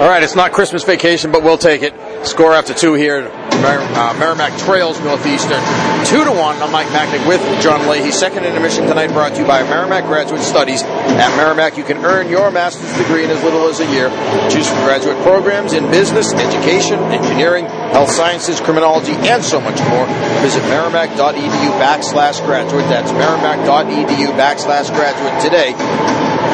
All right, it's not Christmas vacation, but we'll take it. Score after two here. Mer- uh, Merrimack trails Northeastern two to one. I'm Mike Machnik with John Leahy. Second intermission tonight brought to you by Merrimack Graduate Studies. At Merrimack, you can earn your master's degree in as little as a year. Choose from graduate programs in business, education, engineering, health sciences, criminology, and so much more. Visit merrimack.edu backslash graduate. That's merrimack.edu backslash graduate today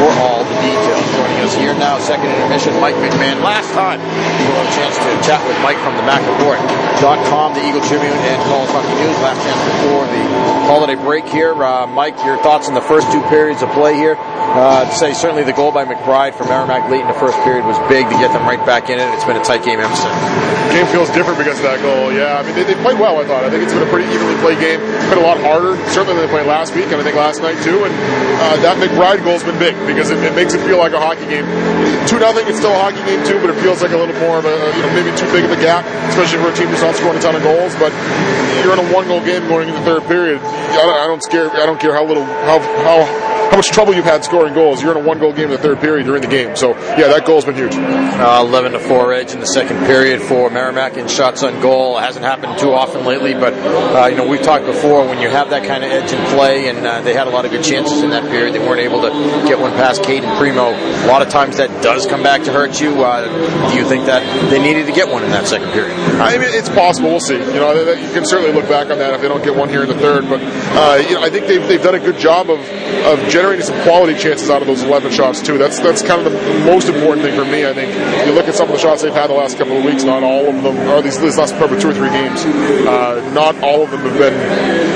for all the details. Us here now, second intermission, Mike McMahon. Last time, we had a chance to chat with Mike from the MacReport.com, the Eagle Tribune, and College Hockey News. Last chance before the holiday break here. Uh, Mike, your thoughts on the first two periods of play here? Uh, say certainly the goal by McBride for Merrimack late in the first period was big to get them right back in it. It's been a tight game ever since. Game feels different because of that goal. Yeah, I mean they, they played well. I thought. I think it's been a pretty evenly played game. Been a lot harder, certainly than they played last week, and I think last night too. And uh, that McBride goal's been big because it, it, makes it feel like a hockey game. Two nothing, it's still a hockey game too, but it feels like a little more of a you know maybe too big of a gap, especially for a team that's not scoring a ton of goals. But you're in a one goal game going into the third period. I don't, I don't scare. I don't care how little how how how much trouble you've had scoring goals. You're in a one goal game in the third period. You're in the game. So yeah, that goal's been huge. Uh, Eleven to four edge in the second period for Merrimack in shots on goal. It hasn't happened too often lately, but uh, you know we've talked before when you have that kind of edge in play, and uh, they had a lot of good chances in that period. They weren't able to get one past Cayden Primeau. A lot of times that does come back to hurt you. Uh, do you think that they needed to get one in that second period? I mean, it's possible. We'll see. You know, you can certainly look back on that if they don't get one here in the third. But uh, you know, I think they've, they've done a good job of of generating some quality chances out of those 11 shots too. That's that's kind of the most important thing for me. I think you look at some of the shots they've had the last couple of weeks. Not all of them, or these, last probably two or three games, uh, not all of them have been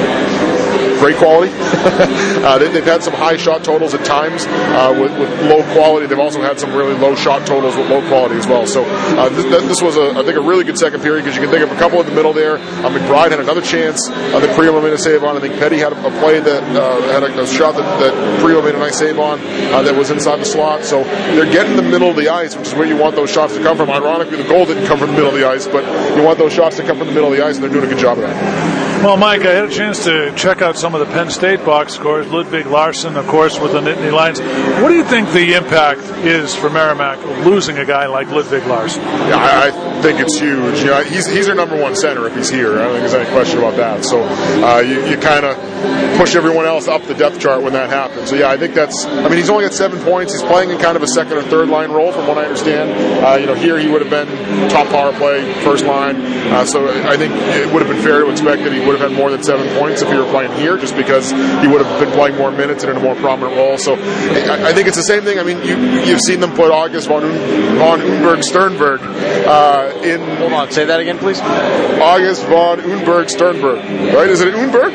great quality. uh, they, have had some high shot totals at times uh, with, with, low quality. They've also had some really low shot totals with low quality as well. So uh, this, this, was, a, I think, a really good second period because you can think of a couple in the middle there. Uh, McBride had another chance uh, that Primeau made a save on. I think Petty had a, a play that uh, had a, a, shot that, that Primeau made a nice save on that was inside the slot. So they're getting the middle of the ice, which is where you want those shots to come from. Ironically, the goal didn't come from the middle of the ice, but you want those shots to come from the middle of the ice, and they're doing a good job of that. Well, Mike, I had a chance to check out some of the Penn State box scores. Ludwig Larsson, of course, with the Nittany Lions. What do you think the impact is for Merrimack losing a guy like Ludwig Larsson? Yeah, I, I think it's huge. You know, he's he's their number one center if he's here. I don't think there's any question about that. So uh, you, you kind of push everyone else up the depth chart when that happens. So yeah, I think that's. I mean, he's only got seven points. He's playing in kind of a second or third line role, from what I understand. Uh, you know, here he would have been top power play, first line. Uh, so I think it would have been fair to expect that he would have had more than seven points if he were playing here, just because he would have been playing more minutes and in a more prominent role. So I, I think it's the same thing. I mean, you, you've seen them put August von, von Unberg Sternberg uh, in. Hold on, say that again, please. August von Unberg Sternberg, right? Is it Unberg?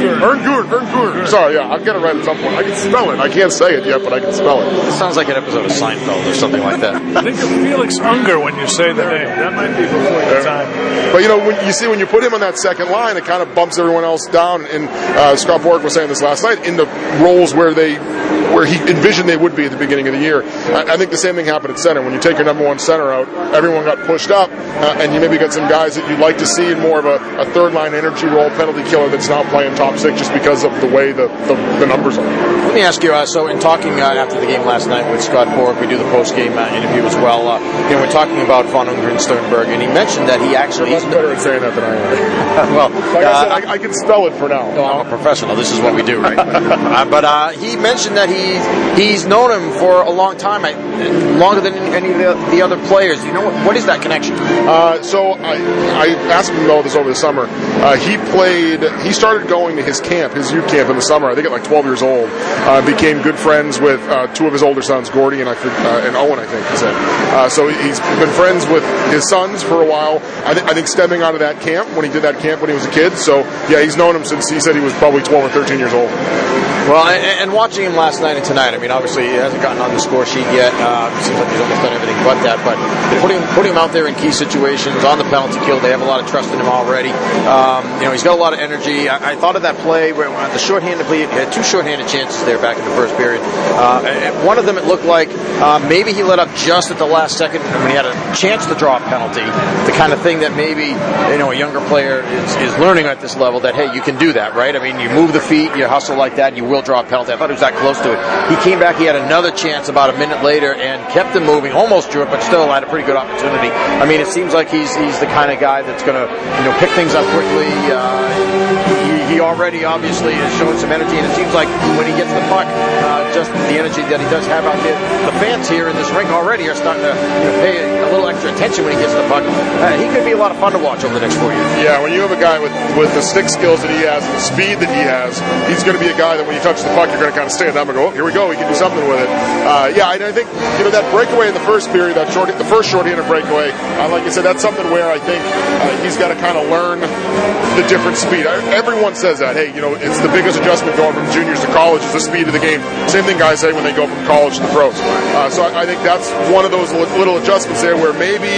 Erngur, Erngur. Sorry, yeah, I'll get it right at some point. I can spell it. I can't say it yet, but I can spell it. It sounds like an episode of Seinfeld or something like that. I think of Felix Unger when you say the name. That might be before your time. But you know, when you see when you put him on that second line, it kind of bumps everyone else down. And uh, Scott Borek was saying this last night in the roles where they where he envisioned they would be at the beginning of the year. I, I, think the same thing happened at center. When you take your number one center out, everyone got pushed up, uh, and you maybe got some guys that you'd like to see in more of a, a, third line energy role penalty killer that's not playing top six just because of the way the, the, the numbers are. Let me ask you. Uh, so, in talking uh, after the game last night with Scott Borek, we do the post game uh, interview as well. Uh, you know, we're talking about von Ungren Sternberg, and he mentioned that he actually. You're better at saying that than I am. well, like I, said, I, I, can spell it for now. No, I'm a professional. This is what we do, right? but he mentioned that he he's known him for a long time, longer than any of the, the other players. You know what, what is that connection? Uh, so I, I asked him about this over the summer. Uh, he played. He started going to his camp, his youth camp in the summer. I think at like 12 years old. Uh, became good friends with uh, two of his older sons, Gordy and I uh, and Owen. I think said. Uh, so he's been friends with his sons for a while. I, th- I think stemming out of that camp when he did that camp when he was a kid. So yeah, he's known him since he said he was probably 12 or 13 years old. Well, and, watching him last night and tonight, I mean, obviously he hasn't gotten on the score sheet yet. Uh, seems like he's almost done everything but that. But putting putting him out there in key situations on the penalty kill, they have a lot of trust in him already. Um, you know, he's got a lot of energy. I, I thought of that play where uh, the shorthanded play, had two shorthanded chances there back in the first period. Uh, one of them, it looked like uh, maybe he let up just at the last second when he had a chance to draw a penalty. The kind of thing that maybe you know a younger player is, is learning at this level that hey, you can do that, right? I mean, you move the feet, you hustle like that, you will draw a penalty. I thought he was that close to it. He came back. He had another chance about a minute later and kept him moving. Almost drew it, but still had a pretty good opportunity. I mean, it seems like he's he's the kind of guy that's going to you know pick things up quickly. Uh, he, he, already obviously is showing some energy, and it seems like when he gets the puck, uh, just the energy that he does have out there. The fans here in this ring already are starting to you know, pay a little extra attention when he gets the puck. Uh, he could be a lot of fun to watch over the next four years. Yeah, when you have a guy with with the stick skills that he has and the speed that he has, he's going to be a guy that when you touch the puck, you're going to kind of stand up and go, oh, "Here we go, we can do something with it." Uh, yeah, I, I think you know that breakaway in the first period, that short, the first short-handed breakaway. Uh, like I said, that's something where I think uh, he's got to kind of learn the different speed. Everyone says that. Hey, you know, it's the biggest adjustment going from juniors to college is the speed of the game. Same thing guys say when they go from college to the pros. Uh, so I, I, think that's one of those little adjustments there where maybe,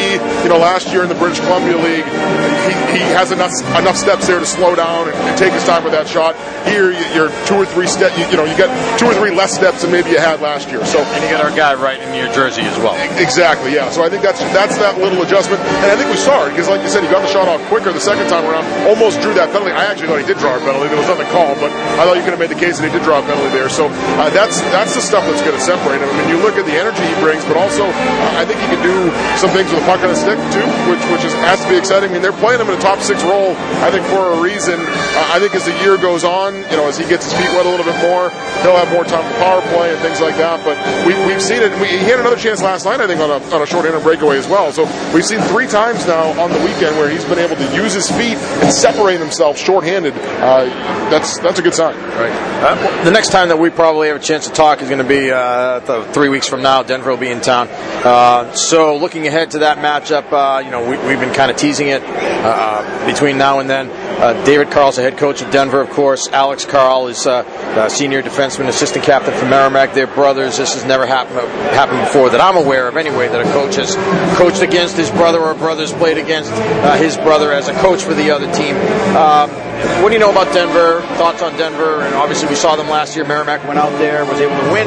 you know, last year in the British Columbia League, he, he has enough enough steps there to slow down and, and take his time with that shot. Here, you're two or three steps, you, you, know, you get two or three less steps than maybe you had last year. So And you got our guy right in your jersey as well. Exactly, yeah. So I think that's that's that little adjustment. And I think we saw it because, like you said, he got the shot off quicker the second time around, almost drew that penalty. I actually thought he did draw a penalty. There was nothing called, but I thought you could have made the case that he did draw a penalty there. So uh, that's that's the stuff that's going to separate him. I mean, you look at the energy he brings, but also uh, I think he can do some things with the puck on the stick too, which which is, has to be exciting. I mean, they're playing him in a top six role. I think for a reason. Uh, I think as the year goes on, you know, as he gets his feet wet a little bit more, he'll have more time for power play and things like that. But we, we've seen it. We, he had another chance last night, I think, on a, on a short-handed breakaway as well. So we've seen three times now on the weekend where he's been able to use his feet and separate himself short-handed. Uh, that's that's a good sign. Right. Uh, the next time that we probably have a chance to talk is going to be uh, three weeks from now. Denver will be in town. Uh, so looking ahead to that matchup, uh, you know, we, have been kind of teasing it uh, between now and then. Uh, David Carle's the head coach of Denver, of course. Alex Carle is uh, a senior defenseman, assistant captain for Merrimack. They're brothers. This has never happened happened before that I'm aware of, anyway. That a coach has coached against his brother or brothers played against uh, his brother as a coach for the other team. Um, what do you know about Denver? Thoughts on Denver? And obviously, we saw them last year. Merrimack went out there, and was able to win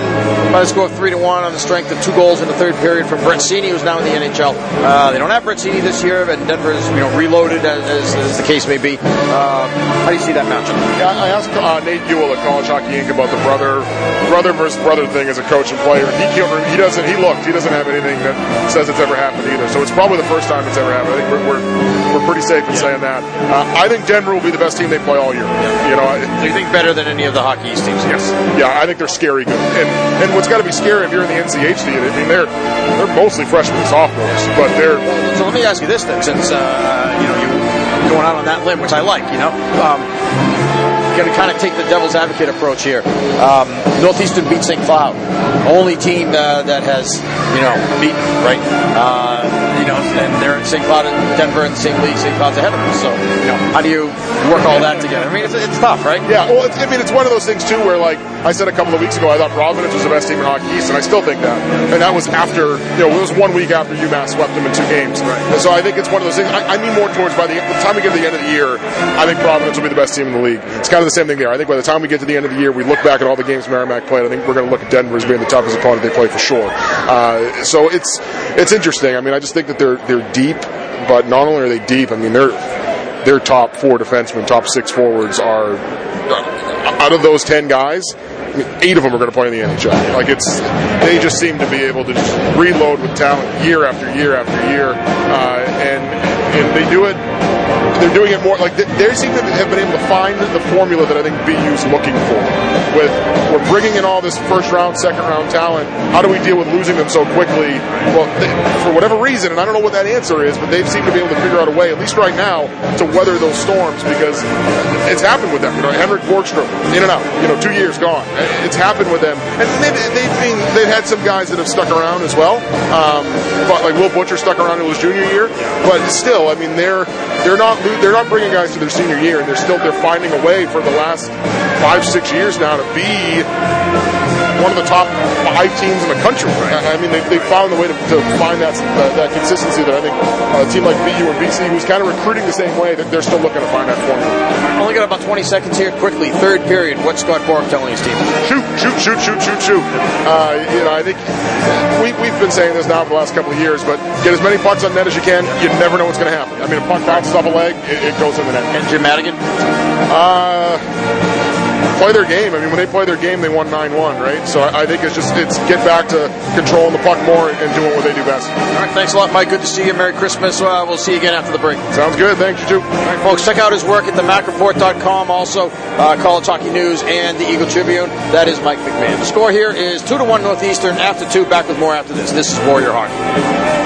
by the score of three to one on the strength of two goals in the third period from Brett Seney, who's now in the NHL. Uh, they don't have Brett Seney this year, but Denver is you know reloaded as, as, as the case may be. Uh, how do you see that matchup? Yeah, I asked uh, Nate Ewell at College Hockey Inc. about the brother brother versus brother thing as a coach and player. He he doesn't he looked he doesn't have anything that says it's ever happened either. So it's probably the first time it's ever happened. I think we're we're, we're pretty safe in yeah. saying that. Uh, I think Denver will be the best team they play all year. Yeah. You know, so you think better than any of the Hockey East teams? Yes. Yeah, I think they're scary good. And and what's got to be scary if you're in the NCHC, I mean they're they're mostly freshmen and sophomores, but they're. So let me ask you this then, since uh, you know you're going out on that limb, which I like, you know. Um, going to kind of take the devil's advocate approach here. Um, Northeastern beat St. Cloud, only team uh, that has you know beaten right. Uh, you know, and they're in St. Cloud and Denver in the same league. St. Cloud's ahead of them. So, you know, how do you work all that together? I mean, it's, it's tough, right? Yeah. Well, I mean, it's one of those things too, where like I said a couple of weeks ago, I thought Providence was the best team in Hockey East, and I still think that. And that was after, you know, it was one week after UMass swept them in two games. Right. And so I think it's one of those things. I, I mean more towards by the, the time we get to the end of the year, I think Providence will be the best team in the league. It's kind of the same thing there. I think by the time we get to the end of the year, we look back at all the games Merrimack played. I think we're going to look at Denver as being the toughest opponent they play for sure. Uh, so it's it's interesting. I mean, I just think that they're they're deep but not only are they deep, I mean their their top four defensemen, top six forwards are out of those ten guys. Eight of them are going to play in the NHL. Like it's, they just seem to be able to just reload with talent year after year after year, uh, and and they do it they're doing it more like they, seem to have been able to find the formula that I think BU's looking for. With we're bringing in all this first round, second round talent. How do we deal with losing them so quickly? Well, they, for whatever reason, and I don't know what that answer is, but they've seem to be able to figure out a way, at least right now, to weather those storms because it's happened with them. You know, Henrik Borgstrom in and out. You know, two years gone. It's happened with them, and they've, they've been they've had some guys that have stuck around as well. Um, but like Will Butcher stuck around in his junior year, but still, I mean, they're they're not they're not bringing guys to their senior year, and they're still they're finding a way for the last five six years now to be one of the top five teams in the country. I mean, they, they found the way to, to find that, that, that consistency that I think a team like BU or BC, who's kind of recruiting the same way, that they're still looking to find that formula. Only got about 20 seconds here. Quickly, third period. What's Scott Borek telling his team? Shoot, shoot, shoot, shoot, shoot, shoot. Uh, you know, I think we, we've been saying this now for the last couple of years, but get as many pucks on net as you can. You never know what's going to happen. I mean, a puck bounces off a leg, it, it goes in the net. And Jim Madigan? Uh, play their game. I mean, when they play their game, they won 9-1, right? So I, I think it's just it's get back to controlling the puck more and doing what they do best. All right, thanks a lot, Mike. Good to see you. Merry Christmas. Uh, we'll see you again after the break. Sounds good. Thanks, you too. All right, folks, check out his work at themacreport.com, also uh, College Hockey News and the Eagle Tribune. That is Mike McMahon. The score here is 2 to 1 Northeastern after 2. Back with more after this. This is Warrior Hockey.